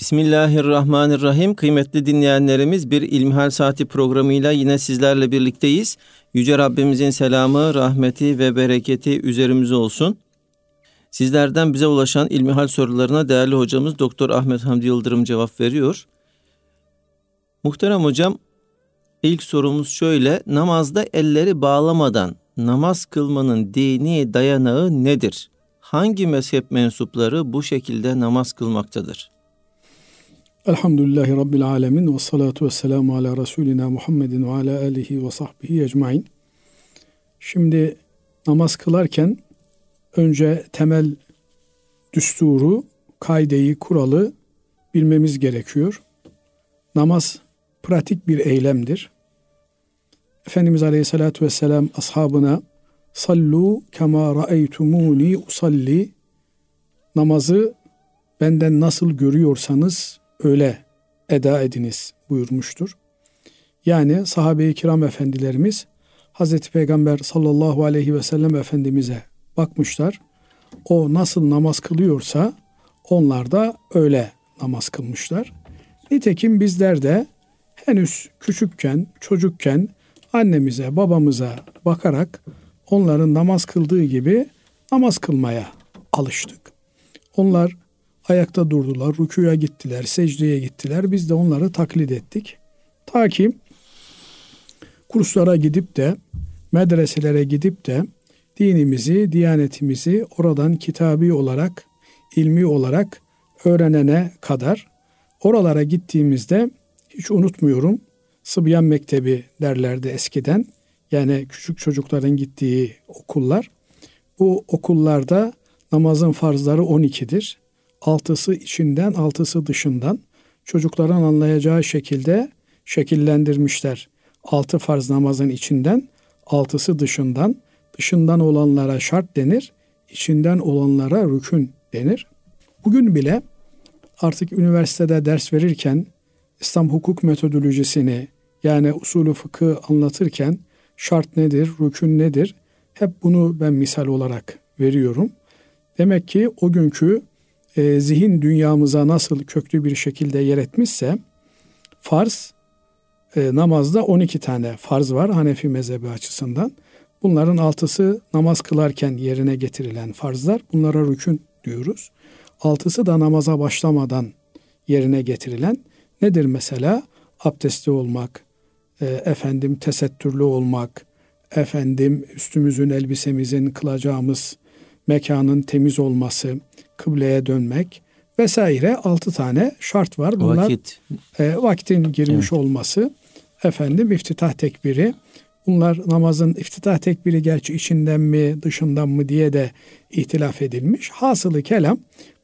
Bismillahirrahmanirrahim. Kıymetli dinleyenlerimiz bir İlmihal Saati programıyla yine sizlerle birlikteyiz. Yüce Rabbimizin selamı, rahmeti ve bereketi üzerimize olsun. Sizlerden bize ulaşan İlmihal sorularına değerli hocamız Doktor Ahmet Hamdi Yıldırım cevap veriyor. Muhterem hocam, ilk sorumuz şöyle. Namazda elleri bağlamadan namaz kılmanın dini dayanağı nedir? Hangi mezhep mensupları bu şekilde namaz kılmaktadır? Elhamdülillahi Rabbil Alemin ve salatu ve selamu ala Resulina Muhammedin ve ala alihi ve sahbihi ecmain. Şimdi namaz kılarken önce temel düsturu, kaideyi, kuralı bilmemiz gerekiyor. Namaz pratik bir eylemdir. Efendimiz Aleyhisselatü Vesselam ashabına sallu kema ra'eytumuni usalli namazı benden nasıl görüyorsanız öyle eda ediniz buyurmuştur. Yani sahabe-i kiram efendilerimiz Hazreti Peygamber sallallahu aleyhi ve sellem Efendimiz'e bakmışlar. O nasıl namaz kılıyorsa onlar da öyle namaz kılmışlar. Nitekim bizler de henüz küçükken, çocukken annemize, babamıza bakarak onların namaz kıldığı gibi namaz kılmaya alıştık. Onlar ayakta durdular, rükuya gittiler, secdeye gittiler. Biz de onları taklit ettik. Ta ki kurslara gidip de, medreselere gidip de dinimizi, diyanetimizi oradan kitabi olarak, ilmi olarak öğrenene kadar oralara gittiğimizde hiç unutmuyorum. Sıbyan Mektebi derlerdi eskiden. Yani küçük çocukların gittiği okullar. Bu okullarda namazın farzları 12'dir altısı içinden, altısı dışından çocukların anlayacağı şekilde şekillendirmişler. Altı farz namazın içinden, altısı dışından, dışından olanlara şart denir, içinden olanlara rükün denir. Bugün bile artık üniversitede ders verirken İslam hukuk metodolojisini yani usulü fıkı anlatırken şart nedir, rükün nedir hep bunu ben misal olarak veriyorum. Demek ki o günkü e, zihin dünyamıza nasıl köklü bir şekilde yer etmişse farz e, namazda 12 tane farz var Hanefi mezhebi açısından. Bunların altısı namaz kılarken yerine getirilen farzlar. Bunlara rükün diyoruz. Altısı da namaza başlamadan yerine getirilen nedir mesela? Abdestli olmak, e, efendim tesettürlü olmak, efendim üstümüzün elbisemizin kılacağımız mekanın temiz olması, kıbleye dönmek vesaire altı tane şart var. Bunlar Vakit. e, vaktin girmiş evet. olması, efendim iftitah tekbiri. Bunlar namazın iftitah tekbiri gerçi içinden mi dışından mı diye de ihtilaf edilmiş. Hasılı kelam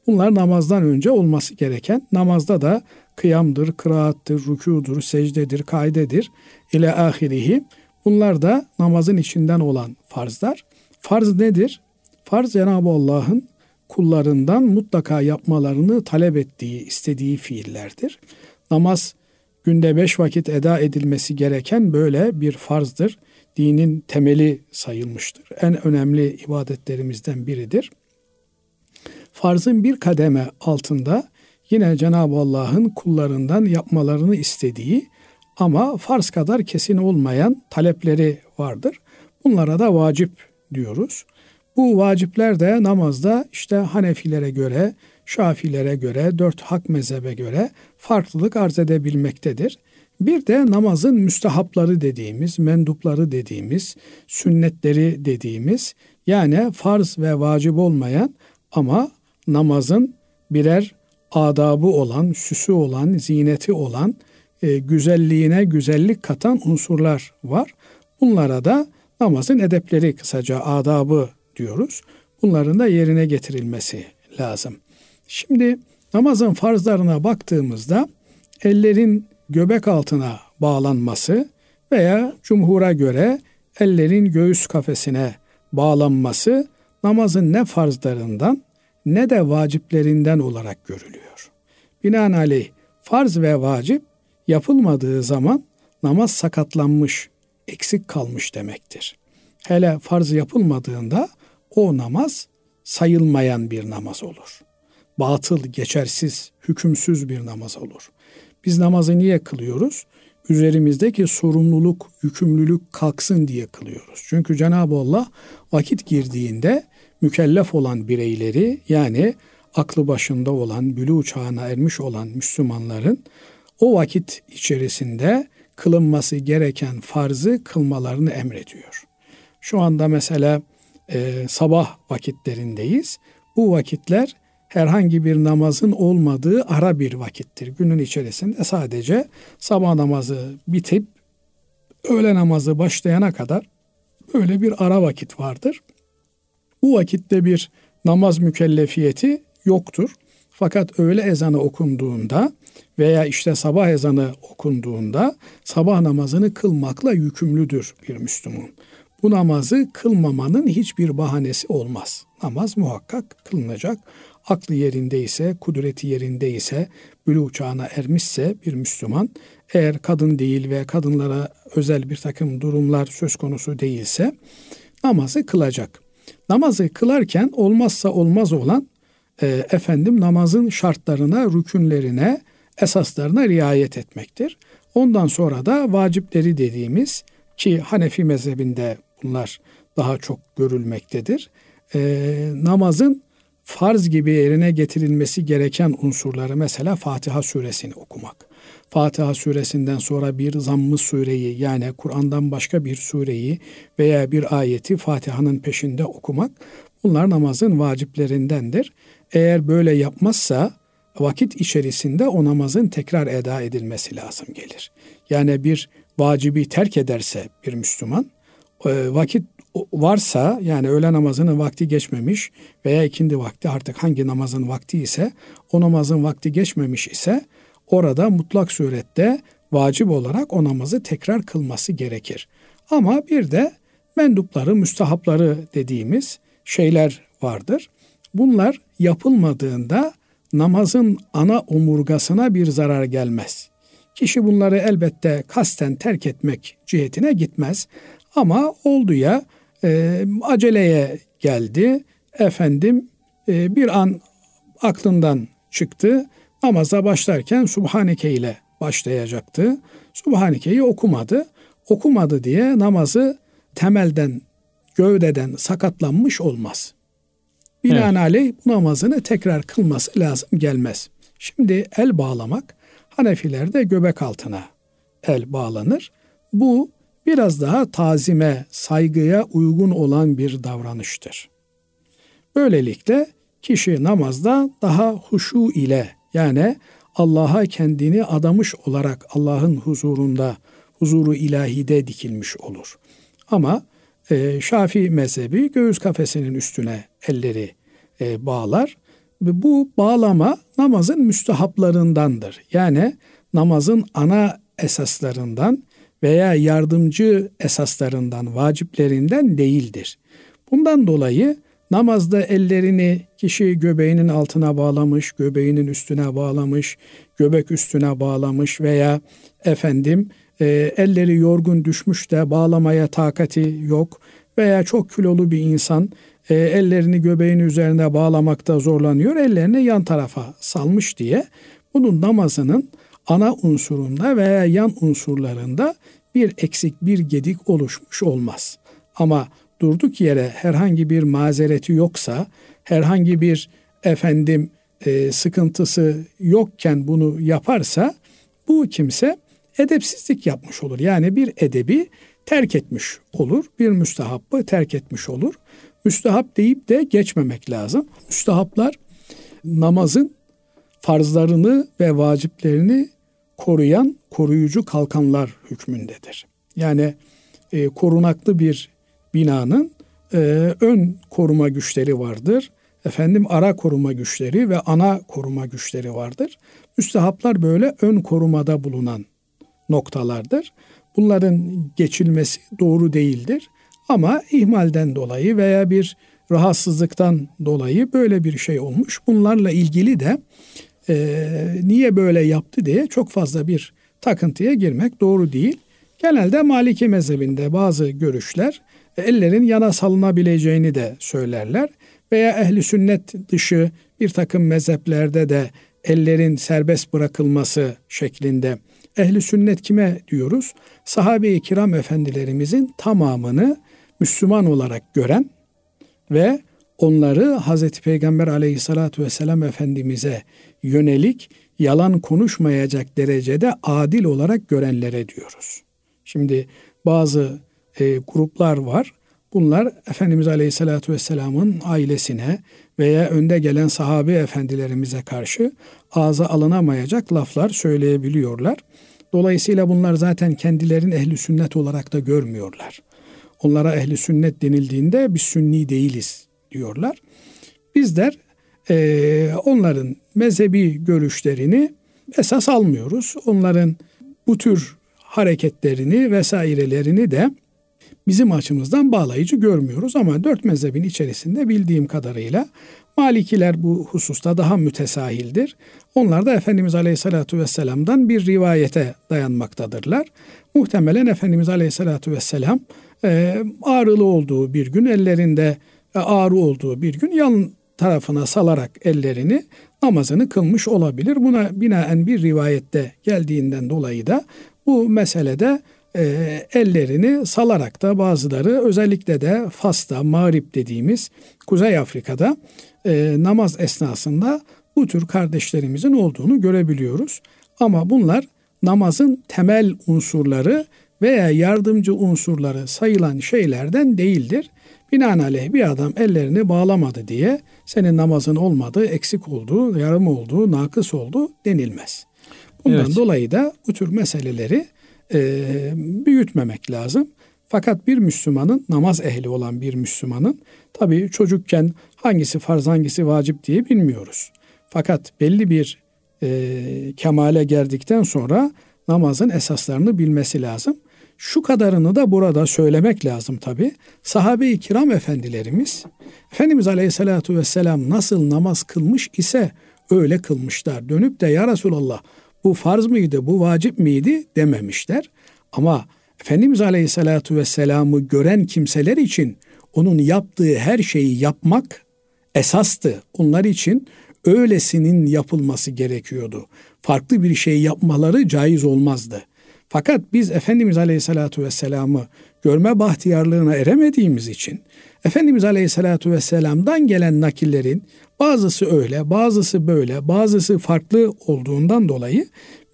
bunlar namazdan önce olması gereken. Namazda da kıyamdır, kıraattır, rükudur, secdedir, kaidedir ile ahirihi. Bunlar da namazın içinden olan farzlar. Farz nedir? Farz Cenab-ı Allah'ın kullarından mutlaka yapmalarını talep ettiği, istediği fiillerdir. Namaz günde beş vakit eda edilmesi gereken böyle bir farzdır. Dinin temeli sayılmıştır. En önemli ibadetlerimizden biridir. Farzın bir kademe altında yine Cenab-ı Allah'ın kullarından yapmalarını istediği ama farz kadar kesin olmayan talepleri vardır. Bunlara da vacip diyoruz. Bu vacipler de namazda işte Hanefilere göre, Şafilere göre, dört hak mezhebe göre farklılık arz edebilmektedir. Bir de namazın müstehapları dediğimiz, mendupları dediğimiz, sünnetleri dediğimiz yani farz ve vacip olmayan ama namazın birer adabı olan, süsü olan, zineti olan, e, güzelliğine güzellik katan unsurlar var. Bunlara da namazın edepleri kısaca adabı diyoruz. Bunların da yerine getirilmesi lazım. Şimdi namazın farzlarına baktığımızda ellerin göbek altına bağlanması veya cumhura göre ellerin göğüs kafesine bağlanması namazın ne farzlarından ne de vaciplerinden olarak görülüyor. Binaenaleyh farz ve vacip yapılmadığı zaman namaz sakatlanmış, eksik kalmış demektir. Hele farz yapılmadığında o namaz sayılmayan bir namaz olur. batıl, geçersiz, hükümsüz bir namaz olur. Biz namazı niye kılıyoruz? Üzerimizdeki sorumluluk, yükümlülük kalksın diye kılıyoruz. Çünkü Cenab-ı Allah vakit girdiğinde mükellef olan bireyleri yani aklı başında olan, bülü çağına ermiş olan Müslümanların o vakit içerisinde kılınması gereken farzı kılmalarını emrediyor. Şu anda mesela e, sabah vakitlerindeyiz. Bu vakitler herhangi bir namazın olmadığı ara bir vakittir. Günün içerisinde sadece sabah namazı bitip öğle namazı başlayana kadar böyle bir ara vakit vardır. Bu vakitte bir namaz mükellefiyeti yoktur. Fakat öğle ezanı okunduğunda veya işte sabah ezanı okunduğunda sabah namazını kılmakla yükümlüdür bir Müslüman. Bu namazı kılmamanın hiçbir bahanesi olmaz. Namaz muhakkak kılınacak. Aklı yerindeyse, kudreti yerindeyse, bülü çağına ermişse bir Müslüman, eğer kadın değil ve kadınlara özel bir takım durumlar söz konusu değilse namazı kılacak. Namazı kılarken olmazsa olmaz olan e, efendim namazın şartlarına, rükünlerine, esaslarına riayet etmektir. Ondan sonra da vacipleri dediğimiz ki Hanefi mezhebinde bunlar daha çok görülmektedir. E, namazın farz gibi yerine getirilmesi gereken unsurları mesela Fatiha suresini okumak. Fatiha suresinden sonra bir zammı sureyi yani Kur'an'dan başka bir sureyi veya bir ayeti Fatiha'nın peşinde okumak bunlar namazın vaciplerindendir. Eğer böyle yapmazsa vakit içerisinde o namazın tekrar eda edilmesi lazım gelir. Yani bir vacibi terk ederse bir Müslüman vakit varsa yani öğle namazının vakti geçmemiş veya ikindi vakti artık hangi namazın vakti ise o namazın vakti geçmemiş ise orada mutlak surette vacip olarak o namazı tekrar kılması gerekir. Ama bir de mendupları, müstahapları dediğimiz şeyler vardır. Bunlar yapılmadığında namazın ana omurgasına bir zarar gelmez. Kişi bunları elbette kasten terk etmek cihetine gitmez. Ama oldu ya e, aceleye geldi. Efendim e, bir an aklından çıktı. Namaza başlarken Subhaneke ile başlayacaktı. Subhaneke'yi okumadı. Okumadı diye namazı temelden, gövdeden sakatlanmış olmaz. Binaenaleyh bu namazını tekrar kılması lazım gelmez. Şimdi el bağlamak Hanefilerde göbek altına el bağlanır. Bu biraz daha tazime, saygıya uygun olan bir davranıştır. Böylelikle kişi namazda daha huşu ile yani Allah'a kendini adamış olarak Allah'ın huzurunda, huzuru ilahide dikilmiş olur. Ama e, Şafii mezhebi göğüs kafesinin üstüne elleri e, bağlar bu bağlama namazın müstehaplarındandır. Yani namazın ana esaslarından veya yardımcı esaslarından, vaciplerinden değildir. Bundan dolayı namazda ellerini kişi göbeğinin altına bağlamış, göbeğinin üstüne bağlamış, göbek üstüne bağlamış veya efendim e, elleri yorgun düşmüş de bağlamaya takati yok veya çok kilolu bir insan e, ellerini göbeğin üzerine bağlamakta zorlanıyor, ellerini yan tarafa salmış diye bunun namazının ana unsurunda veya yan unsurlarında bir eksik, bir gedik oluşmuş olmaz. Ama durduk yere herhangi bir mazereti yoksa, herhangi bir efendim e, sıkıntısı yokken bunu yaparsa bu kimse edepsizlik yapmış olur. Yani bir edebi terk etmiş olur. Bir müstehabbı terk etmiş olur. Müstehap deyip de geçmemek lazım. Müstehaplar namazın farzlarını ve vaciplerini koruyan koruyucu kalkanlar hükmündedir. Yani e, korunaklı bir binanın e, ön koruma güçleri vardır. Efendim ara koruma güçleri ve ana koruma güçleri vardır. Müstehaplar böyle ön korumada bulunan noktalardır. Bunların geçilmesi doğru değildir. Ama ihmalden dolayı veya bir rahatsızlıktan dolayı böyle bir şey olmuş. Bunlarla ilgili de e, niye böyle yaptı diye çok fazla bir takıntıya girmek doğru değil. Genelde Maliki mezhebinde bazı görüşler ellerin yana salınabileceğini de söylerler veya ehli sünnet dışı bir takım mezheplerde de ellerin serbest bırakılması şeklinde. Ehli sünnet kime diyoruz? Sahabe-i kiram efendilerimizin tamamını Müslüman olarak gören ve onları Hazreti Peygamber aleyhissalatü vesselam Efendimiz'e yönelik yalan konuşmayacak derecede adil olarak görenlere diyoruz. Şimdi bazı e, gruplar var. Bunlar Efendimiz Aleyhisselatü Vesselam'ın ailesine veya önde gelen sahabe efendilerimize karşı ağza alınamayacak laflar söyleyebiliyorlar. Dolayısıyla bunlar zaten kendilerini ehli sünnet olarak da görmüyorlar. Onlara ehli sünnet denildiğinde biz sünni değiliz diyorlar. Bizler e, onların mezhebi görüşlerini esas almıyoruz. Onların bu tür hareketlerini vesairelerini de bizim açımızdan bağlayıcı görmüyoruz ama dört mezhebin içerisinde bildiğim kadarıyla Malikiler bu hususta daha mütesahildir. Onlar da Efendimiz Aleyhisselatü Vesselam'dan bir rivayete dayanmaktadırlar. Muhtemelen Efendimiz Aleyhisselatü Vesselam e, ağrılı olduğu bir gün ellerinde e, ağrı olduğu bir gün yan tarafına salarak ellerini namazını kılmış olabilir. Buna binaen bir rivayette geldiğinden dolayı da bu meselede e, ellerini salarak da bazıları özellikle de Fas'ta, Mağrip dediğimiz Kuzey Afrika'da e, namaz esnasında bu tür kardeşlerimizin olduğunu görebiliyoruz. Ama bunlar namazın temel unsurları veya yardımcı unsurları sayılan şeylerden değildir. Binaenaleyh bir adam ellerini bağlamadı diye senin namazın olmadı, eksik olduğu, yarım olduğu, nakıs olduğu denilmez. Bundan evet. dolayı da bu tür meseleleri e, büyütmemek lazım. Fakat bir Müslümanın, namaz ehli olan bir Müslümanın, tabii çocukken hangisi farz hangisi vacip diye bilmiyoruz. Fakat belli bir e, kemale geldikten sonra namazın esaslarını bilmesi lazım. Şu kadarını da burada söylemek lazım tabi. Sahabe-i kiram efendilerimiz, Efendimiz Aleyhisselatü Vesselam nasıl namaz kılmış ise öyle kılmışlar. Dönüp de ya Resulallah bu farz mıydı, bu vacip miydi dememişler. Ama Efendimiz Aleyhisselatü Vesselam'ı gören kimseler için onun yaptığı her şeyi yapmak esastı. Onlar için öylesinin yapılması gerekiyordu. Farklı bir şey yapmaları caiz olmazdı. Fakat biz Efendimiz Aleyhisselatü Vesselam'ı görme bahtiyarlığına eremediğimiz için Efendimiz Aleyhisselatü Vesselam'dan gelen nakillerin bazısı öyle, bazısı böyle, bazısı farklı olduğundan dolayı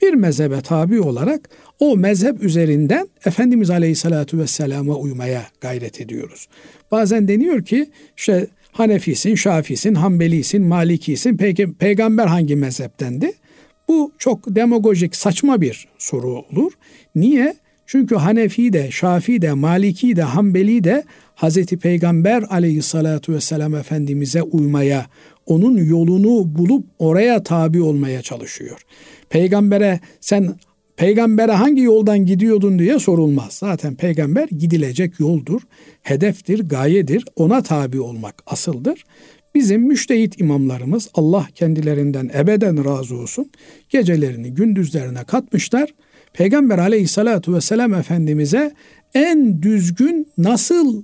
bir mezhebe tabi olarak o mezhep üzerinden Efendimiz Aleyhisselatü Vesselam'a uymaya gayret ediyoruz. Bazen deniyor ki işte Hanefisin, Şafisin, Hanbelisin, Malikisin, peki peygamber hangi mezheptendi? Bu çok demagojik, saçma bir soru olur. Niye? Çünkü Hanefi de, Şafii de, Maliki de, Hanbeli de Hazreti Peygamber aleyhissalatu vesselam Efendimiz'e uymaya, onun yolunu bulup oraya tabi olmaya çalışıyor. Peygambere sen peygambere hangi yoldan gidiyordun diye sorulmaz. Zaten peygamber gidilecek yoldur, hedeftir, gayedir. Ona tabi olmak asıldır. Bizim müştehit imamlarımız Allah kendilerinden ebeden razı olsun gecelerini gündüzlerine katmışlar. Peygamber aleyhissalatu vesselam Efendimiz'e en düzgün nasıl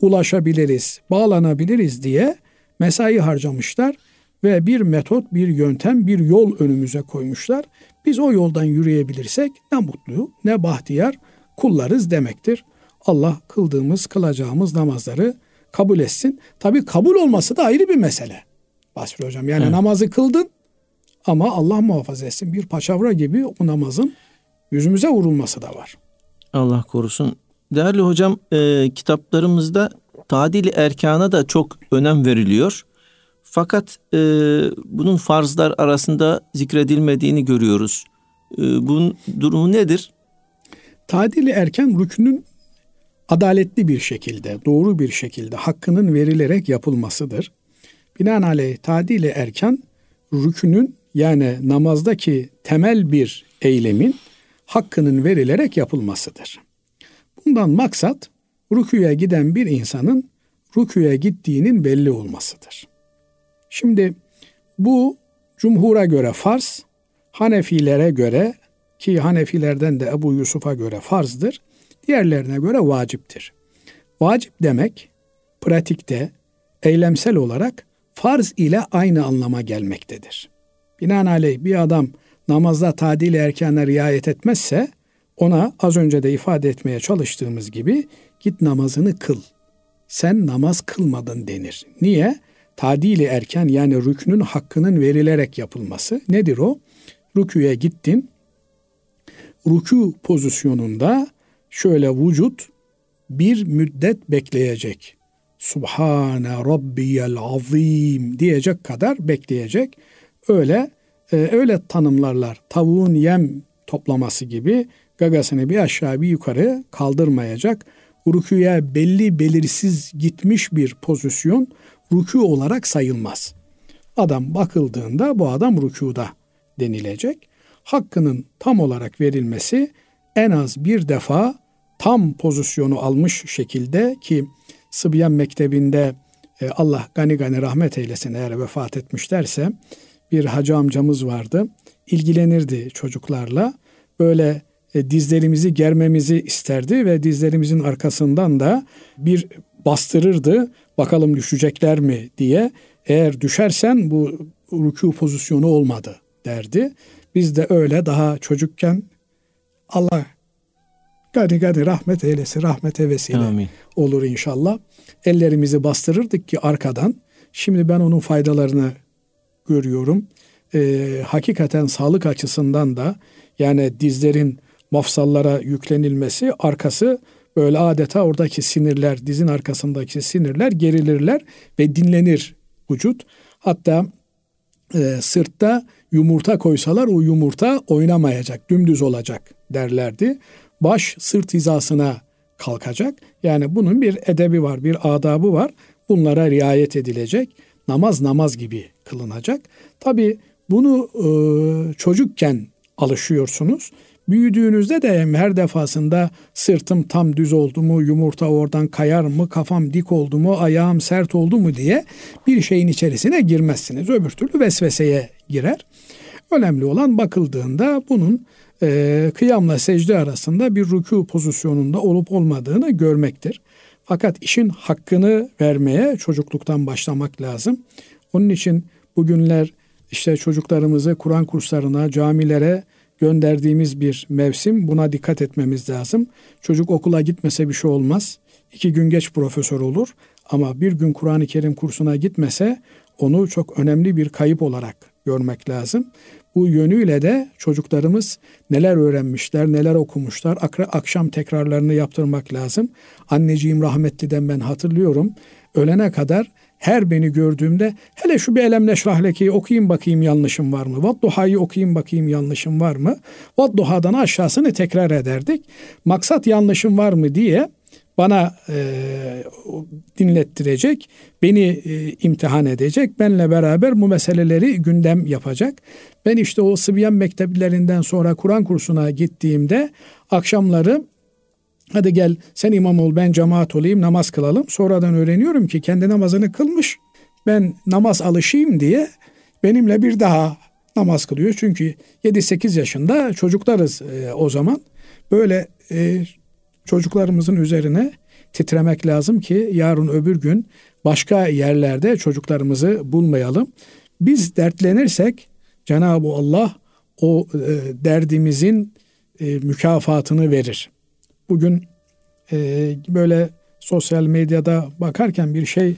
ulaşabiliriz, bağlanabiliriz diye mesai harcamışlar ve bir metot, bir yöntem, bir yol önümüze koymuşlar. Biz o yoldan yürüyebilirsek ne mutlu, ne bahtiyar kullarız demektir. Allah kıldığımız, kılacağımız namazları kabul etsin. Tabi kabul olması da ayrı bir mesele. Basri Hocam yani evet. namazı kıldın ama Allah muhafaza etsin bir paçavra gibi o namazın yüzümüze vurulması da var. Allah korusun. Değerli hocam e, kitaplarımızda tadil erkana da çok önem veriliyor. Fakat e, bunun farzlar arasında zikredilmediğini görüyoruz. E, bunun durumu nedir? Tadili erken rükünün adaletli bir şekilde, doğru bir şekilde hakkının verilerek yapılmasıdır. Binaenaleyh tadili erken rükünün yani namazdaki temel bir eylemin hakkının verilerek yapılmasıdır. Bundan maksat rüküye giden bir insanın rüküye gittiğinin belli olmasıdır. Şimdi bu cumhura göre farz, Hanefilere göre ki Hanefilerden de Ebu Yusuf'a göre farzdır, diğerlerine göre vaciptir. Vacip demek pratikte eylemsel olarak farz ile aynı anlama gelmektedir. Binaenaleyh bir adam namazda tadil erkana riayet etmezse ona az önce de ifade etmeye çalıştığımız gibi git namazını kıl. Sen namaz kılmadın denir. Niye? Tadili erken yani rüknün hakkının verilerek yapılması. Nedir o? Rüküye gittin. Rükû pozisyonunda şöyle vücut bir müddet bekleyecek. Subhane Rabbiyel Azim diyecek kadar bekleyecek. Öyle e, öyle tanımlarlar. Tavuğun yem toplaması gibi gagasını bir aşağı bir yukarı kaldırmayacak. Rüküye belli belirsiz gitmiş bir pozisyon rükû olarak sayılmaz. Adam bakıldığında bu adam rükuda denilecek. Hakkının tam olarak verilmesi en az bir defa tam pozisyonu almış şekilde ki Sıbyan Mektebi'nde e, Allah gani gani rahmet eylesin eğer vefat etmişlerse bir hacı amcamız vardı. İlgilenirdi çocuklarla. Böyle e, dizlerimizi germemizi isterdi ve dizlerimizin arkasından da bir bastırırdı. Bakalım düşecekler mi diye. Eğer düşersen bu rükû pozisyonu olmadı derdi. Biz de öyle daha çocukken Allah gani gani rahmet eylesin, rahmete vesile Amin. olur inşallah. Ellerimizi bastırırdık ki arkadan. Şimdi ben onun faydalarını görüyorum. Ee, hakikaten sağlık açısından da yani dizlerin mafsallara yüklenilmesi arkası böyle adeta oradaki sinirler, dizin arkasındaki sinirler gerilirler ve dinlenir vücut. Hatta e, sırtta yumurta koysalar o yumurta oynamayacak, dümdüz olacak derlerdi. Baş sırt hizasına kalkacak. Yani bunun bir edebi var, bir adabı var. Bunlara riayet edilecek. Namaz namaz gibi kılınacak. Tabi bunu e, çocukken alışıyorsunuz. Büyüdüğünüzde de her defasında sırtım tam düz oldu mu, yumurta oradan kayar mı, kafam dik oldu mu, ayağım sert oldu mu diye bir şeyin içerisine girmezsiniz. Öbür türlü vesveseye girer. Önemli olan bakıldığında bunun e, kıyamla secde arasında bir rükû pozisyonunda olup olmadığını görmektir. Fakat işin hakkını vermeye çocukluktan başlamak lazım. Onun için bugünler işte çocuklarımızı Kur'an kurslarına, camilere gönderdiğimiz bir mevsim. Buna dikkat etmemiz lazım. Çocuk okula gitmese bir şey olmaz. İki gün geç profesör olur. Ama bir gün Kur'an-ı Kerim kursuna gitmese onu çok önemli bir kayıp olarak görmek lazım. Bu yönüyle de çocuklarımız neler öğrenmişler, neler okumuşlar, akşam tekrarlarını yaptırmak lazım. Anneciğim rahmetliden ben hatırlıyorum. Ölene kadar her beni gördüğümde hele şu bir elem neşrahlekiyi okuyayım bakayım yanlışım var mı? Vadduha'yı okuyayım bakayım yanlışım var mı? Vadduha'dan aşağısını tekrar ederdik. Maksat yanlışım var mı diye bana e, dinlettirecek, beni e, imtihan edecek, benle beraber bu meseleleri gündem yapacak. Ben işte o Sıbyan mekteplerinden sonra Kur'an kursuna gittiğimde akşamları Hadi gel sen imam ol ben cemaat olayım namaz kılalım. Sonradan öğreniyorum ki kendi namazını kılmış. Ben namaz alışayım diye benimle bir daha namaz kılıyor. Çünkü 7-8 yaşında çocuklarız e, o zaman. Böyle e, çocuklarımızın üzerine titremek lazım ki yarın öbür gün başka yerlerde çocuklarımızı bulmayalım. Biz dertlenirsek Cenab-ı Allah o e, derdimizin e, mükafatını verir. Bugün e, böyle sosyal medyada bakarken bir şey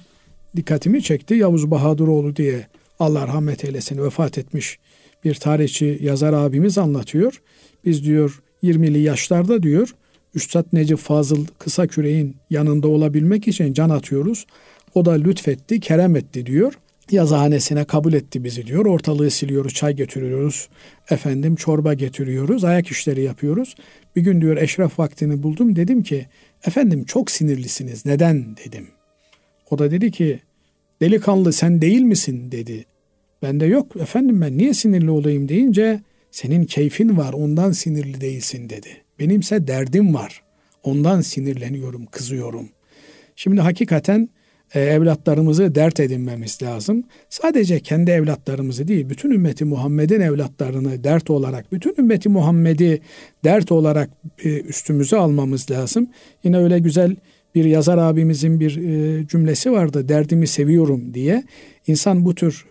dikkatimi çekti. Yavuz Bahaduroğlu diye Allah rahmet eylesin vefat etmiş bir tarihçi yazar abimiz anlatıyor. Biz diyor 20'li yaşlarda diyor Üstad Necip Fazıl Kısa Küreğin yanında olabilmek için can atıyoruz. O da lütfetti, kerem etti diyor yazıhanesine kabul etti bizi diyor. Ortalığı siliyoruz, çay getiriyoruz, efendim çorba getiriyoruz, ayak işleri yapıyoruz. Bir gün diyor eşref vaktini buldum. Dedim ki efendim çok sinirlisiniz. Neden dedim. O da dedi ki delikanlı sen değil misin dedi. Ben de yok efendim ben niye sinirli olayım deyince senin keyfin var ondan sinirli değilsin dedi. Benimse derdim var. Ondan sinirleniyorum, kızıyorum. Şimdi hakikaten e, evlatlarımızı dert edinmemiz lazım. Sadece kendi evlatlarımızı değil, bütün ümmeti Muhammed'in evlatlarını dert olarak, bütün ümmeti Muhammed'i dert olarak e, üstümüze almamız lazım. Yine öyle güzel Bir yazar abimizin bir e, cümlesi vardı. Derdimi seviyorum diye. İnsan bu tür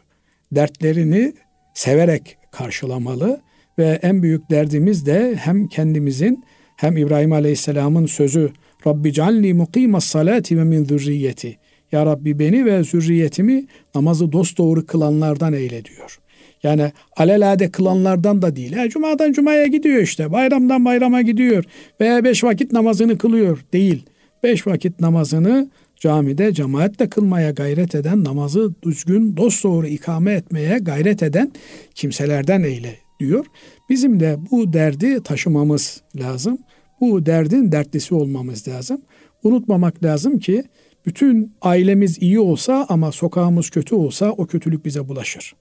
dertlerini severek karşılamalı ve en büyük derdimiz de hem kendimizin hem İbrahim Aleyhisselam'ın sözü Rabbi cealni mukimas salati ve min zürriyeti. Ya Rabbi beni ve zürriyetimi namazı dosdoğru kılanlardan eyle diyor. Yani alelade kılanlardan da değil. E, cumadan cumaya gidiyor işte. Bayramdan bayrama gidiyor. Veya beş vakit namazını kılıyor. Değil. Beş vakit namazını camide cemaatle kılmaya gayret eden, namazı düzgün, dosdoğru ikame etmeye gayret eden kimselerden eyle diyor. Bizim de bu derdi taşımamız lazım. Bu derdin dertlisi olmamız lazım. Unutmamak lazım ki bütün ailemiz iyi olsa ama sokağımız kötü olsa o kötülük bize bulaşır.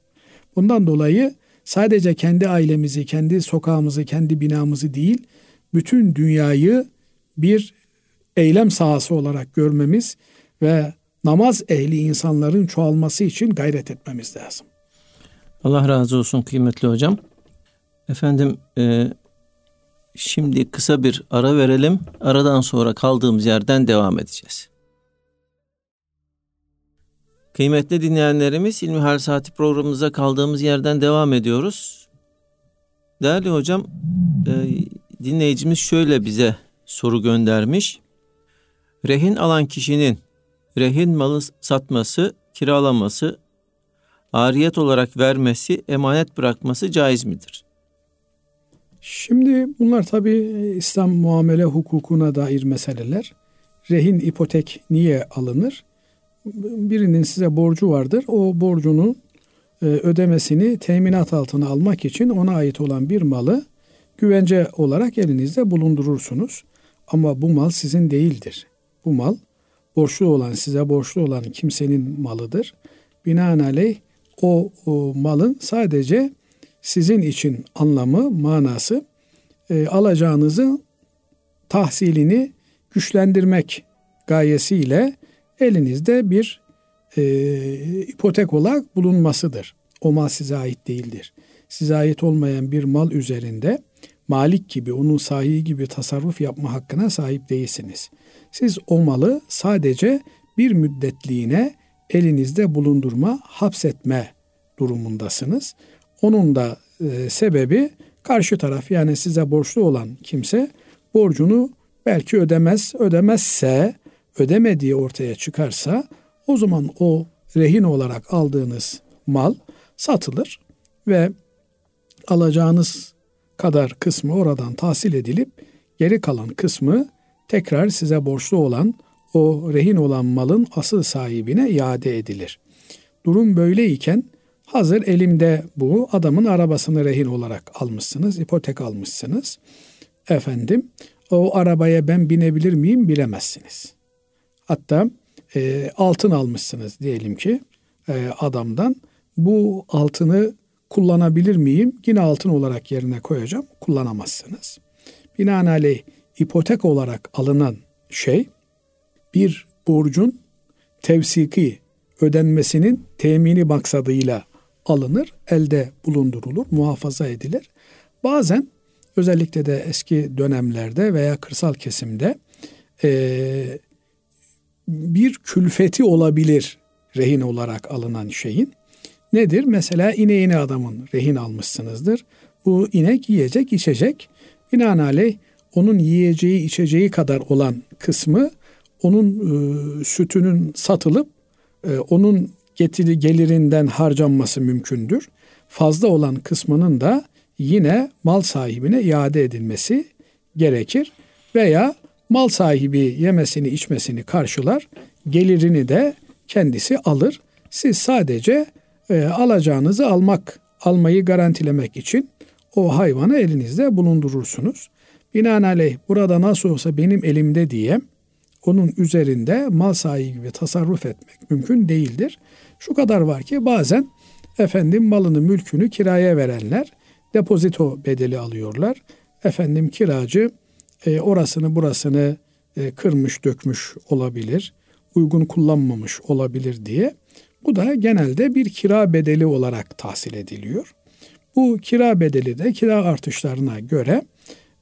Bundan dolayı sadece kendi ailemizi, kendi sokağımızı, kendi binamızı değil, bütün dünyayı bir eylem sahası olarak görmemiz ve namaz ehli insanların çoğalması için gayret etmemiz lazım. Allah razı olsun kıymetli hocam. Efendim e, şimdi kısa bir ara verelim. Aradan sonra kaldığımız yerden devam edeceğiz. Kıymetli dinleyenlerimiz İlmi Her Saati programımıza kaldığımız yerden devam ediyoruz. Değerli hocam e, dinleyicimiz şöyle bize soru göndermiş. Rehin alan kişinin rehin malı satması, kiralaması, ariyet olarak vermesi, emanet bırakması caiz midir? Şimdi bunlar tabi İslam muamele hukukuna dair meseleler. Rehin ipotek niye alınır? birinin size borcu vardır. O borcunu e, ödemesini teminat altına almak için ona ait olan bir malı güvence olarak elinizde bulundurursunuz. Ama bu mal sizin değildir. Bu mal borçlu olan, size borçlu olan kimsenin malıdır. Binaenaleyh o, o malın sadece sizin için anlamı, manası e, alacağınızı tahsilini güçlendirmek gayesiyle elinizde bir e, ipotek olarak bulunmasıdır. O mal size ait değildir. Size ait olmayan bir mal üzerinde malik gibi, onun sahibi gibi tasarruf yapma hakkına sahip değilsiniz. Siz o malı sadece bir müddetliğine elinizde bulundurma, hapsetme durumundasınız. Onun da e, sebebi karşı taraf yani size borçlu olan kimse borcunu belki ödemez, ödemezse ödemediği ortaya çıkarsa o zaman o rehin olarak aldığınız mal satılır ve alacağınız kadar kısmı oradan tahsil edilip geri kalan kısmı tekrar size borçlu olan o rehin olan malın asıl sahibine iade edilir. Durum böyleyken hazır elimde bu adamın arabasını rehin olarak almışsınız, ipotek almışsınız. Efendim o arabaya ben binebilir miyim bilemezsiniz. Hatta e, altın almışsınız diyelim ki e, adamdan. Bu altını kullanabilir miyim? Yine altın olarak yerine koyacağım. Kullanamazsınız. Binaenaleyh ipotek olarak alınan şey bir borcun tevsiki ödenmesinin temini maksadıyla alınır, elde bulundurulur, muhafaza edilir. Bazen özellikle de eski dönemlerde veya kırsal kesimde e, bir külfeti olabilir rehin olarak alınan şeyin. Nedir? Mesela ineğini adamın rehin almışsınızdır. Bu inek yiyecek, içecek. Binaenaleyh onun yiyeceği, içeceği kadar olan kısmı onun e, sütünün satılıp e, onun getiri gelirinden harcanması mümkündür. Fazla olan kısmının da yine mal sahibine iade edilmesi gerekir veya mal sahibi yemesini içmesini karşılar, gelirini de kendisi alır. Siz sadece e, alacağınızı almak, almayı garantilemek için o hayvanı elinizde bulundurursunuz. Binaenaleyh burada nasıl olsa benim elimde diye onun üzerinde mal sahibi gibi tasarruf etmek mümkün değildir. Şu kadar var ki bazen efendim malını mülkünü kiraya verenler depozito bedeli alıyorlar. Efendim kiracı e, orasını burasını e, kırmış dökmüş olabilir, uygun kullanmamış olabilir diye. Bu da genelde bir kira bedeli olarak tahsil ediliyor. Bu kira bedeli de kira artışlarına göre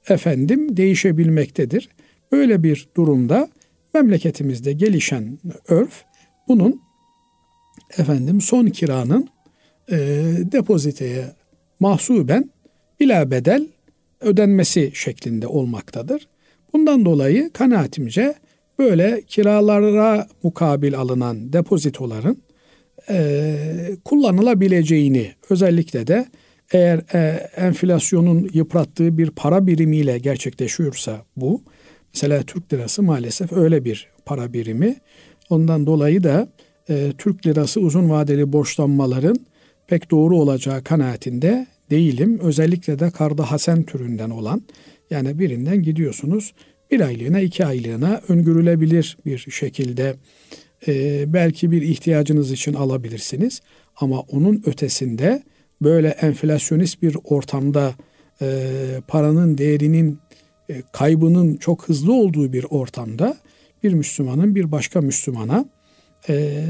efendim değişebilmektedir. Böyle bir durumda memleketimizde gelişen örf bunun efendim son kiranın e, depoziteye mahsuben ila bedel ödenmesi şeklinde olmaktadır. Bundan dolayı kanaatimce böyle kiralara mukabil alınan depozitoların e, kullanılabileceğini özellikle de eğer e, enflasyonun yıprattığı bir para birimiyle gerçekleşiyorsa bu mesela Türk lirası maalesef öyle bir para birimi ondan dolayı da e, Türk lirası uzun vadeli borçlanmaların pek doğru olacağı kanaatinde değilim. Özellikle de karda hasen türünden olan yani birinden gidiyorsunuz bir aylığına iki aylığına öngörülebilir bir şekilde e, belki bir ihtiyacınız için alabilirsiniz. Ama onun ötesinde böyle enflasyonist bir ortamda e, paranın değerinin e, kaybının çok hızlı olduğu bir ortamda bir Müslümanın bir başka Müslümana e,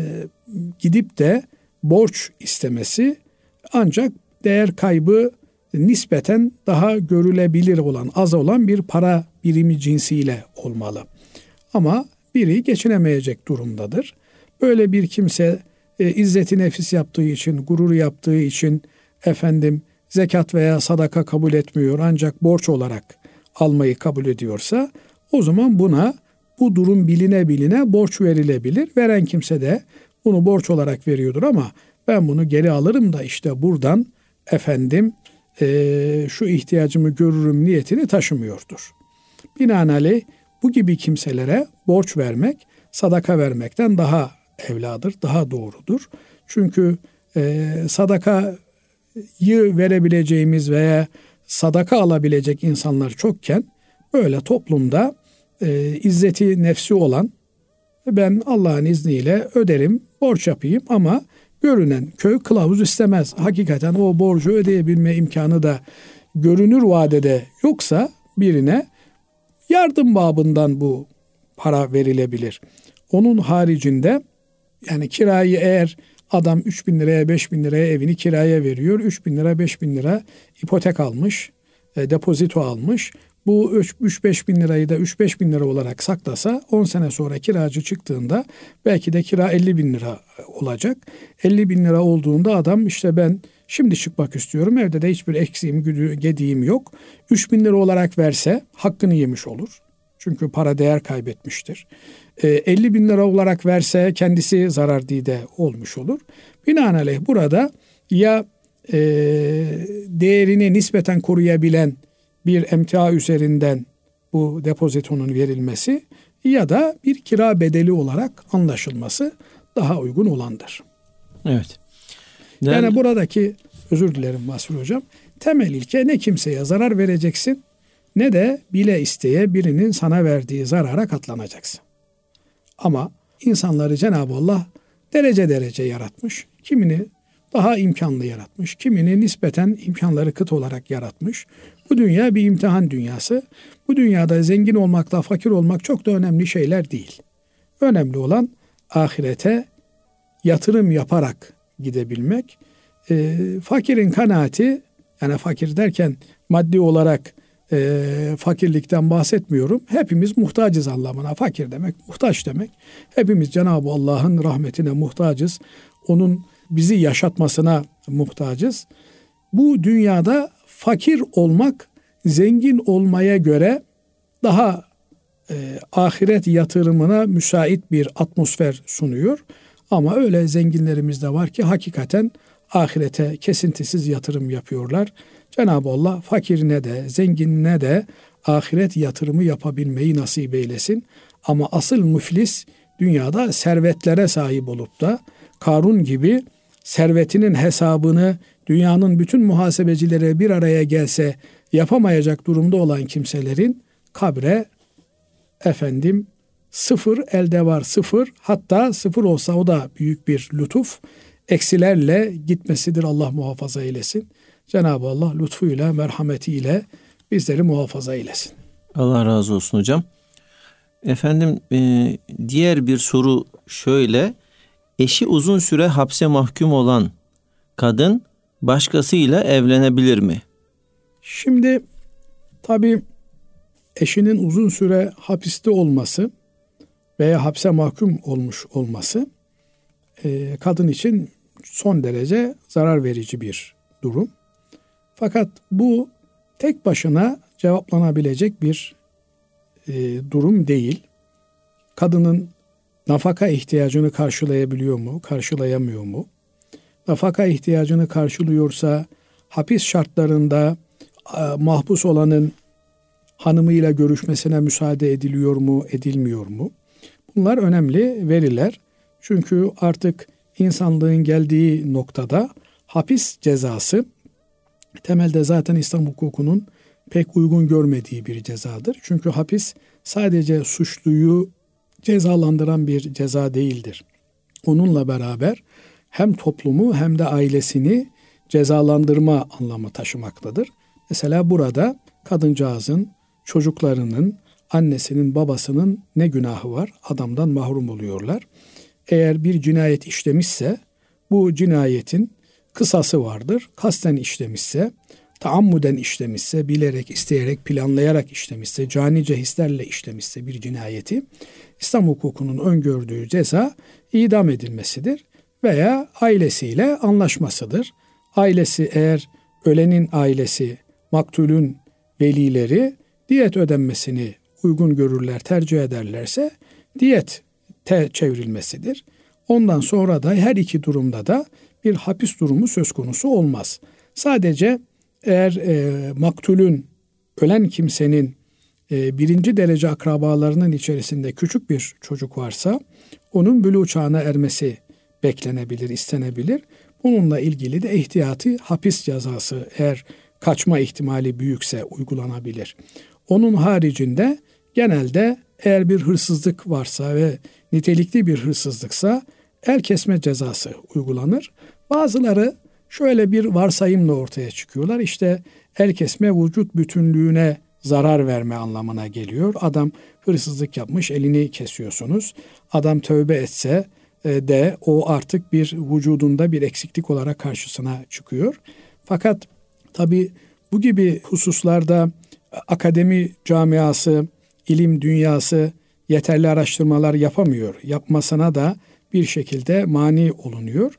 gidip de borç istemesi ancak değer kaybı nispeten daha görülebilir olan, az olan bir para birimi cinsiyle olmalı. Ama biri geçinemeyecek durumdadır. Böyle bir kimse e, izzeti nefis yaptığı için, gurur yaptığı için efendim zekat veya sadaka kabul etmiyor ancak borç olarak almayı kabul ediyorsa o zaman buna bu durum biline biline borç verilebilir. Veren kimse de bunu borç olarak veriyordur ama ben bunu geri alırım da işte buradan efendim e, şu ihtiyacımı görürüm niyetini taşımıyordur. Binaenaleyh bu gibi kimselere borç vermek sadaka vermekten daha evladır, daha doğrudur. Çünkü e, sadakayı verebileceğimiz veya sadaka alabilecek insanlar çokken böyle toplumda e, izzeti nefsi olan ben Allah'ın izniyle öderim, borç yapayım ama görünen köy kılavuz istemez. Hakikaten o borcu ödeyebilme imkanı da görünür vadede yoksa birine yardım babından bu para verilebilir. Onun haricinde yani kirayı eğer adam 3 bin liraya 5 bin liraya evini kiraya veriyor. 3 bin lira 5 bin lira ipotek almış, e, depozito almış. Bu 3-5 bin lirayı da 3-5 bin lira olarak saklasa 10 sene sonra kiracı çıktığında belki de kira 50 bin lira olacak. 50 bin lira olduğunda adam işte ben şimdi çıkmak istiyorum evde de hiçbir eksiğim gediğim yok. 3 bin lira olarak verse hakkını yemiş olur. Çünkü para değer kaybetmiştir. 50 e, bin lira olarak verse kendisi zarar dide olmuş olur. Binaenaleyh burada ya e, değerini nispeten koruyabilen bir emtia üzerinden bu depozitonun verilmesi ya da bir kira bedeli olarak anlaşılması daha uygun olandır. Evet. Yani, yani buradaki özür dilerim Masur Hocam. Temel ilke ne kimseye zarar vereceksin ne de bile isteye birinin sana verdiği zarara katlanacaksın. Ama insanları Cenab-ı Allah derece derece yaratmış. Kimini daha imkanlı yaratmış. Kimini nispeten imkanları kıt olarak yaratmış. Bu dünya bir imtihan dünyası. Bu dünyada zengin olmakla fakir olmak çok da önemli şeyler değil. Önemli olan ahirete yatırım yaparak gidebilmek. E, fakirin kanaati yani fakir derken maddi olarak e, fakirlikten bahsetmiyorum. Hepimiz muhtacız anlamına. Fakir demek muhtaç demek. Hepimiz Cenab-ı Allah'ın rahmetine muhtacız. Onun bizi yaşatmasına muhtacız. Bu dünyada fakir olmak zengin olmaya göre daha e, ahiret yatırımına müsait bir atmosfer sunuyor. Ama öyle zenginlerimiz de var ki hakikaten ahirete kesintisiz yatırım yapıyorlar. Cenab-ı Allah fakirine de zenginine de ahiret yatırımı yapabilmeyi nasip eylesin. Ama asıl müflis dünyada servetlere sahip olup da Karun gibi servetinin hesabını dünyanın bütün muhasebecileri bir araya gelse yapamayacak durumda olan kimselerin kabre efendim sıfır elde var sıfır hatta sıfır olsa o da büyük bir lütuf eksilerle gitmesidir Allah muhafaza eylesin. Cenab-ı Allah lütfuyla merhametiyle bizleri muhafaza eylesin. Allah razı olsun hocam. Efendim e, diğer bir soru şöyle. Eşi uzun süre hapse mahkum olan kadın başkasıyla evlenebilir mi? Şimdi tabii eşinin uzun süre hapiste olması veya hapse mahkum olmuş olması e, kadın için son derece zarar verici bir durum. Fakat bu tek başına cevaplanabilecek bir e, durum değil. Kadının nafaka ihtiyacını karşılayabiliyor mu, karşılayamıyor mu? Nafaka ihtiyacını karşılıyorsa hapis şartlarında mahpus olanın hanımıyla görüşmesine müsaade ediliyor mu, edilmiyor mu? Bunlar önemli veriler. Çünkü artık insanlığın geldiği noktada hapis cezası temelde zaten İslam hukukunun pek uygun görmediği bir cezadır. Çünkü hapis sadece suçluyu cezalandıran bir ceza değildir. Onunla beraber hem toplumu hem de ailesini cezalandırma anlamı taşımaktadır. Mesela burada kadıncağızın, çocuklarının, annesinin, babasının ne günahı var? Adamdan mahrum oluyorlar. Eğer bir cinayet işlemişse bu cinayetin kısası vardır. Kasten işlemişse, taammuden işlemişse, bilerek, isteyerek, planlayarak işlemişse, canice hislerle işlemişse bir cinayeti İslam hukukunun öngördüğü ceza idam edilmesidir veya ailesiyle anlaşmasıdır. Ailesi eğer ölenin ailesi, maktulün velileri diyet ödenmesini uygun görürler, tercih ederlerse diyet te çevrilmesidir. Ondan sonra da her iki durumda da bir hapis durumu söz konusu olmaz. Sadece eğer e, maktulün, ölen kimsenin e, birinci derece akrabalarının içerisinde küçük bir çocuk varsa onun bülü çağına ermesi beklenebilir, istenebilir. Bununla ilgili de ihtiyati hapis cezası eğer kaçma ihtimali büyükse uygulanabilir. Onun haricinde genelde eğer bir hırsızlık varsa ve nitelikli bir hırsızlıksa el kesme cezası uygulanır. Bazıları şöyle bir varsayımla ortaya çıkıyorlar. İşte el kesme vücut bütünlüğüne zarar verme anlamına geliyor. Adam hırsızlık yapmış, elini kesiyorsunuz. Adam tövbe etse de o artık bir vücudunda bir eksiklik olarak karşısına çıkıyor. Fakat tabi bu gibi hususlarda akademi camiası, ilim dünyası yeterli araştırmalar yapamıyor. Yapmasına da bir şekilde mani olunuyor.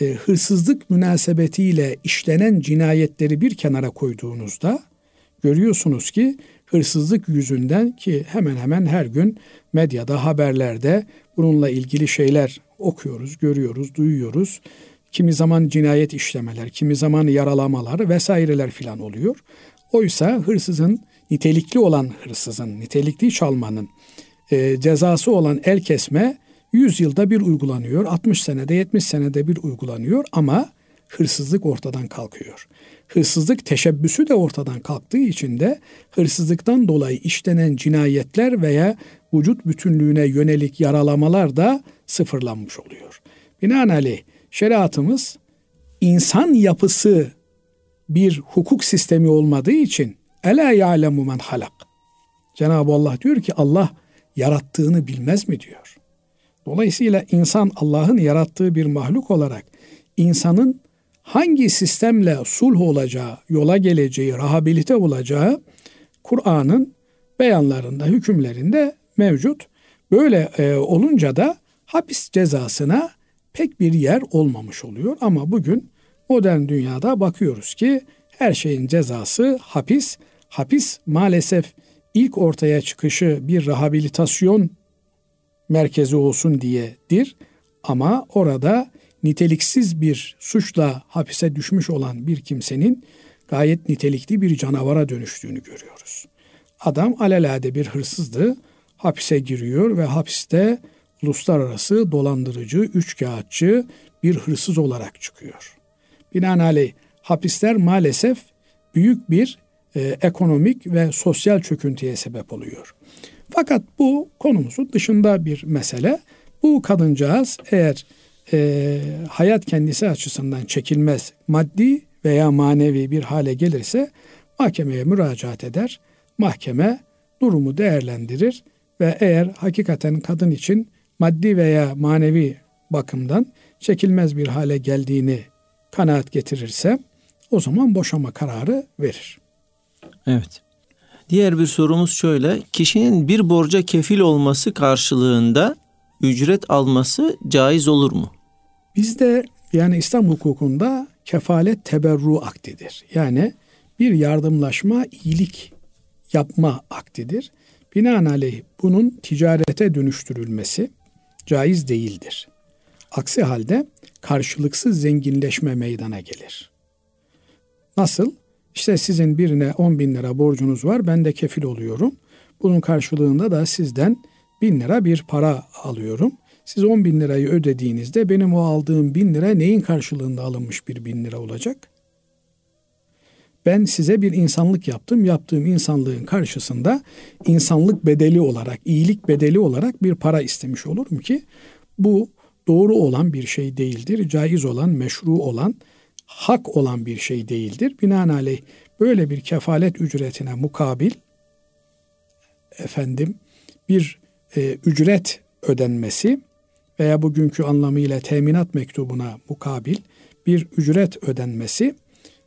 E, hırsızlık münasebetiyle işlenen cinayetleri bir kenara koyduğunuzda görüyorsunuz ki hırsızlık yüzünden ki hemen hemen her gün medyada, haberlerde bununla ilgili şeyler okuyoruz, görüyoruz, duyuyoruz. Kimi zaman cinayet işlemeler, kimi zaman yaralamalar vesaireler filan oluyor. Oysa hırsızın, nitelikli olan hırsızın, nitelikli çalmanın e, cezası olan el kesme 100 yılda bir uygulanıyor, 60 senede 70 senede bir uygulanıyor ama hırsızlık ortadan kalkıyor. Hırsızlık teşebbüsü de ortadan kalktığı için de hırsızlıktan dolayı işlenen cinayetler veya vücut bütünlüğüne yönelik yaralamalar da sıfırlanmış oluyor. Binaenaleyh şeriatımız insan yapısı bir hukuk sistemi olmadığı için Ela ya'lemu men halak. Cenab-ı Allah diyor ki Allah yarattığını bilmez mi diyor. Dolayısıyla insan Allah'ın yarattığı bir mahluk olarak insanın hangi sistemle sulh olacağı, yola geleceği, rahabilite olacağı Kur'an'ın beyanlarında, hükümlerinde mevcut. Böyle e, olunca da hapis cezasına pek bir yer olmamış oluyor. Ama bugün modern dünyada bakıyoruz ki her şeyin cezası hapis. Hapis maalesef ilk ortaya çıkışı bir rehabilitasyon merkezi olsun diyedir. Ama orada niteliksiz bir suçla hapise düşmüş olan bir kimsenin gayet nitelikli bir canavara dönüştüğünü görüyoruz. Adam alelade bir hırsızdı, hapise giriyor ve hapiste uluslararası dolandırıcı, üçkağıtçı bir hırsız olarak çıkıyor. Binaenaleyh hapisler maalesef büyük bir e, ekonomik ve sosyal çöküntüye sebep oluyor. Fakat bu konumuzun dışında bir mesele. Bu kadıncağız eğer e, hayat kendisi açısından çekilmez maddi veya manevi bir hale gelirse mahkemeye müracaat eder. Mahkeme durumu değerlendirir ve eğer hakikaten kadın için maddi veya manevi bakımdan çekilmez bir hale geldiğini kanaat getirirse o zaman boşama kararı verir. Evet. Diğer bir sorumuz şöyle. Kişinin bir borca kefil olması karşılığında ücret alması caiz olur mu? Bizde yani İslam hukukunda kefalet teberru aktidir. Yani bir yardımlaşma, iyilik yapma aktidir. Binaenaleyh bunun ticarete dönüştürülmesi caiz değildir. Aksi halde karşılıksız zenginleşme meydana gelir. Nasıl? İşte sizin birine 10 bin lira borcunuz var, ben de kefil oluyorum. Bunun karşılığında da sizden bin lira bir para alıyorum. Siz 10 bin lirayı ödediğinizde benim o aldığım bin lira neyin karşılığında alınmış bir bin lira olacak? Ben size bir insanlık yaptım. Yaptığım insanlığın karşısında insanlık bedeli olarak, iyilik bedeli olarak bir para istemiş olurum ki bu doğru olan bir şey değildir. Caiz olan, meşru olan, hak olan bir şey değildir. Binaenaleyh böyle bir kefalet ücretine mukabil efendim bir e, ücret ödenmesi veya bugünkü anlamıyla teminat mektubuna mukabil bir ücret ödenmesi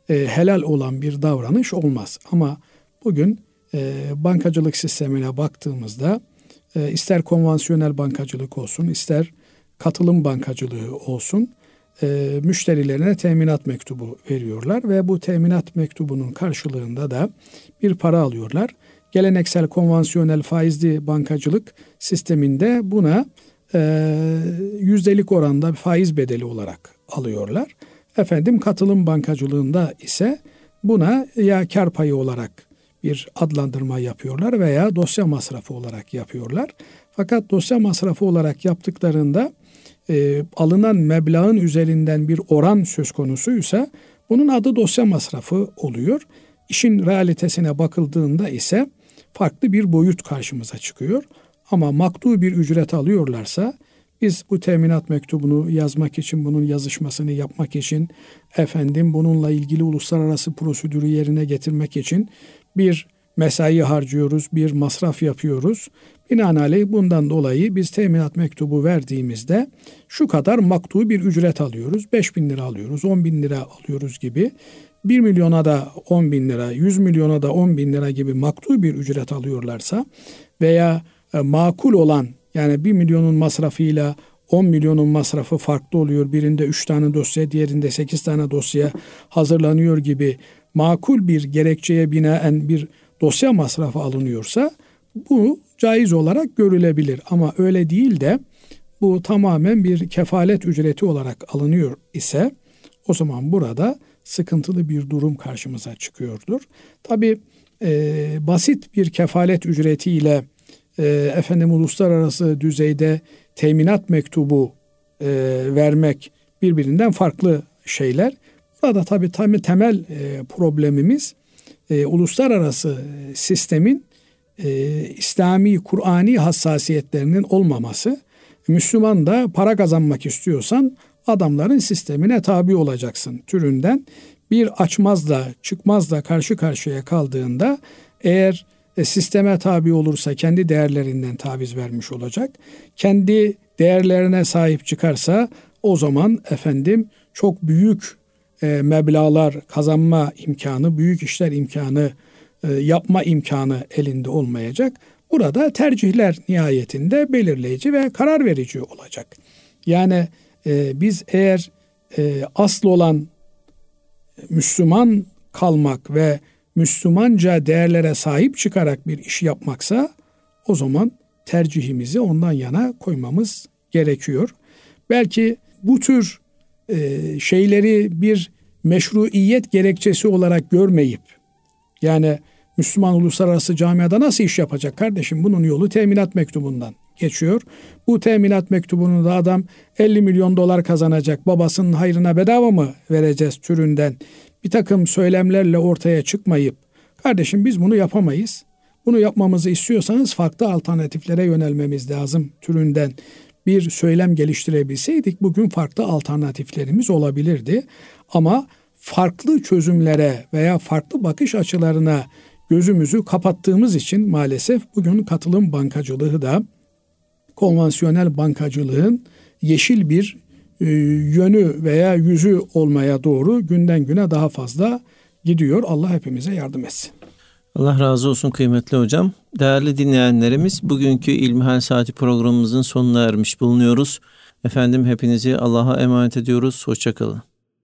e, helal olan bir davranış olmaz. Ama bugün e, bankacılık sistemine baktığımızda e, ister konvansiyonel bankacılık olsun, ister katılım bankacılığı olsun, e, müşterilerine teminat mektubu veriyorlar ve bu teminat mektubunun karşılığında da bir para alıyorlar. Geleneksel konvansiyonel faizli bankacılık sisteminde buna yüzdelik oranda faiz bedeli olarak alıyorlar. Efendim katılım bankacılığında ise buna ya kar payı olarak bir adlandırma yapıyorlar veya dosya masrafı olarak yapıyorlar. Fakat dosya masrafı olarak yaptıklarında e, alınan meblağın üzerinden bir oran söz konusuysa bunun adı dosya masrafı oluyor. İşin realitesine bakıldığında ise farklı bir boyut karşımıza çıkıyor. Ama maktu bir ücret alıyorlarsa biz bu teminat mektubunu yazmak için, bunun yazışmasını yapmak için, efendim bununla ilgili uluslararası prosedürü yerine getirmek için bir mesai harcıyoruz, bir masraf yapıyoruz. Binaenaleyh bundan dolayı biz teminat mektubu verdiğimizde şu kadar maktu bir ücret alıyoruz. 5 bin lira alıyoruz, 10 bin lira alıyoruz gibi. 1 milyona da 10 bin lira, 100 milyona da 10 bin lira gibi maktu bir ücret alıyorlarsa veya makul olan yani 1 milyonun masrafıyla 10 milyonun masrafı farklı oluyor. Birinde 3 tane dosya, diğerinde 8 tane dosya hazırlanıyor gibi makul bir gerekçeye binaen bir dosya masrafı alınıyorsa bu caiz olarak görülebilir. Ama öyle değil de bu tamamen bir kefalet ücreti olarak alınıyor ise o zaman burada sıkıntılı bir durum karşımıza çıkıyordur. Tabi e, basit bir kefalet ücretiyle e, efendim uluslararası düzeyde teminat mektubu e, vermek birbirinden farklı şeyler. Burada tabii tabii temel e, problemimiz e, uluslararası sistemin e, İslami, Kur'ani hassasiyetlerinin olmaması. Müslüman da para kazanmak istiyorsan adamların sistemine tabi olacaksın türünden bir açmazla çıkmazla karşı karşıya kaldığında eğer e, sisteme tabi olursa kendi değerlerinden taviz vermiş olacak. Kendi değerlerine sahip çıkarsa o zaman efendim çok büyük e, meblalar kazanma imkanı, büyük işler imkanı e, yapma imkanı elinde olmayacak. Burada tercihler nihayetinde belirleyici ve karar verici olacak. Yani e, biz eğer e, asıl olan Müslüman kalmak ve Müslümanca değerlere sahip çıkarak bir iş yapmaksa o zaman tercihimizi ondan yana koymamız gerekiyor. Belki bu tür e, şeyleri bir meşruiyet gerekçesi olarak görmeyip yani Müslüman uluslararası camiada nasıl iş yapacak kardeşim? Bunun yolu teminat mektubundan geçiyor. Bu teminat mektubunu da adam 50 milyon dolar kazanacak. Babasının hayrına bedava mı vereceğiz türünden bir takım söylemlerle ortaya çıkmayıp kardeşim biz bunu yapamayız. Bunu yapmamızı istiyorsanız farklı alternatiflere yönelmemiz lazım türünden bir söylem geliştirebilseydik bugün farklı alternatiflerimiz olabilirdi. Ama farklı çözümlere veya farklı bakış açılarına gözümüzü kapattığımız için maalesef bugün katılım bankacılığı da konvansiyonel bankacılığın yeşil bir e, yönü veya yüzü olmaya doğru günden güne daha fazla gidiyor. Allah hepimize yardım etsin. Allah razı olsun kıymetli hocam. Değerli dinleyenlerimiz bugünkü İlmihal Saati programımızın sonuna ermiş bulunuyoruz. Efendim hepinizi Allah'a emanet ediyoruz. Hoşçakalın.